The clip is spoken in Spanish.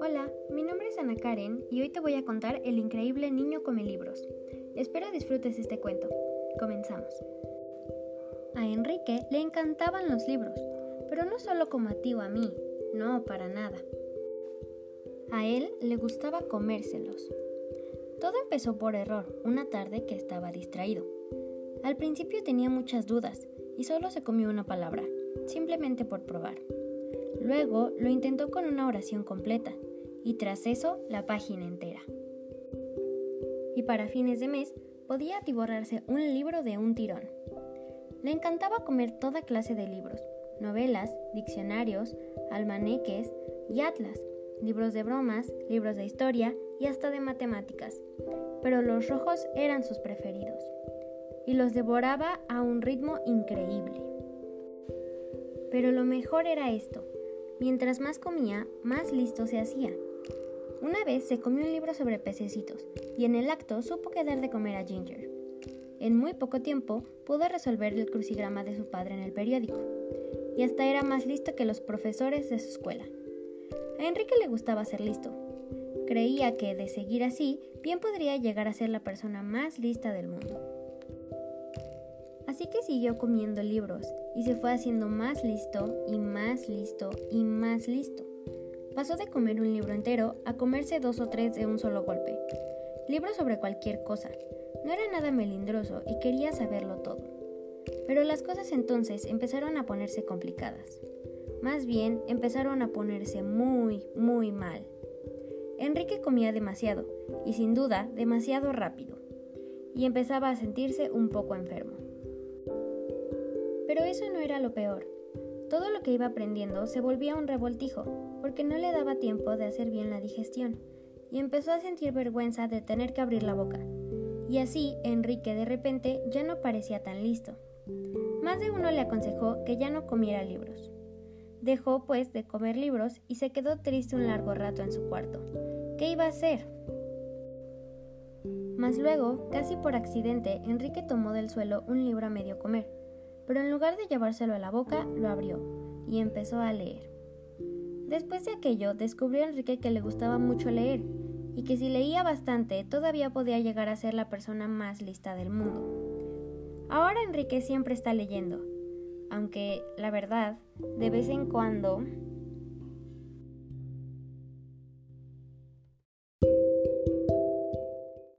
Hola, mi nombre es Ana Karen y hoy te voy a contar El increíble niño come libros. Espero disfrutes este cuento. Comenzamos. A Enrique le encantaban los libros, pero no solo como a ti o a mí, no, para nada. A él le gustaba comérselos. Todo empezó por error, una tarde que estaba distraído. Al principio tenía muchas dudas y solo se comió una palabra, simplemente por probar. Luego lo intentó con una oración completa y tras eso la página entera. Y para fines de mes podía atiborrarse un libro de un tirón. Le encantaba comer toda clase de libros, novelas, diccionarios, almaneques y atlas, libros de bromas, libros de historia y hasta de matemáticas, pero los rojos eran sus preferidos, y los devoraba a un ritmo increíble. Pero lo mejor era esto, mientras más comía, más listo se hacía. Una vez se comió un libro sobre pececitos, y en el acto supo que dar de comer a Ginger. En muy poco tiempo pudo resolver el crucigrama de su padre en el periódico, y hasta era más listo que los profesores de su escuela. A Enrique le gustaba ser listo. Creía que, de seguir así, bien podría llegar a ser la persona más lista del mundo. Así que siguió comiendo libros y se fue haciendo más listo y más listo y más listo. Pasó de comer un libro entero a comerse dos o tres de un solo golpe. Libros sobre cualquier cosa. No era nada melindroso y quería saberlo todo. Pero las cosas entonces empezaron a ponerse complicadas. Más bien, empezaron a ponerse muy, muy mal. Enrique comía demasiado, y sin duda, demasiado rápido, y empezaba a sentirse un poco enfermo. Pero eso no era lo peor. Todo lo que iba aprendiendo se volvía un revoltijo, porque no le daba tiempo de hacer bien la digestión, y empezó a sentir vergüenza de tener que abrir la boca. Y así Enrique de repente ya no parecía tan listo. Más de uno le aconsejó que ya no comiera libros. Dejó, pues, de comer libros y se quedó triste un largo rato en su cuarto. ¿Qué iba a hacer? Mas luego, casi por accidente, Enrique tomó del suelo un libro a medio comer, pero en lugar de llevárselo a la boca, lo abrió y empezó a leer. Después de aquello, descubrió a Enrique que le gustaba mucho leer y que si leía bastante todavía podía llegar a ser la persona más lista del mundo. Ahora Enrique siempre está leyendo, aunque la verdad, de vez en cuando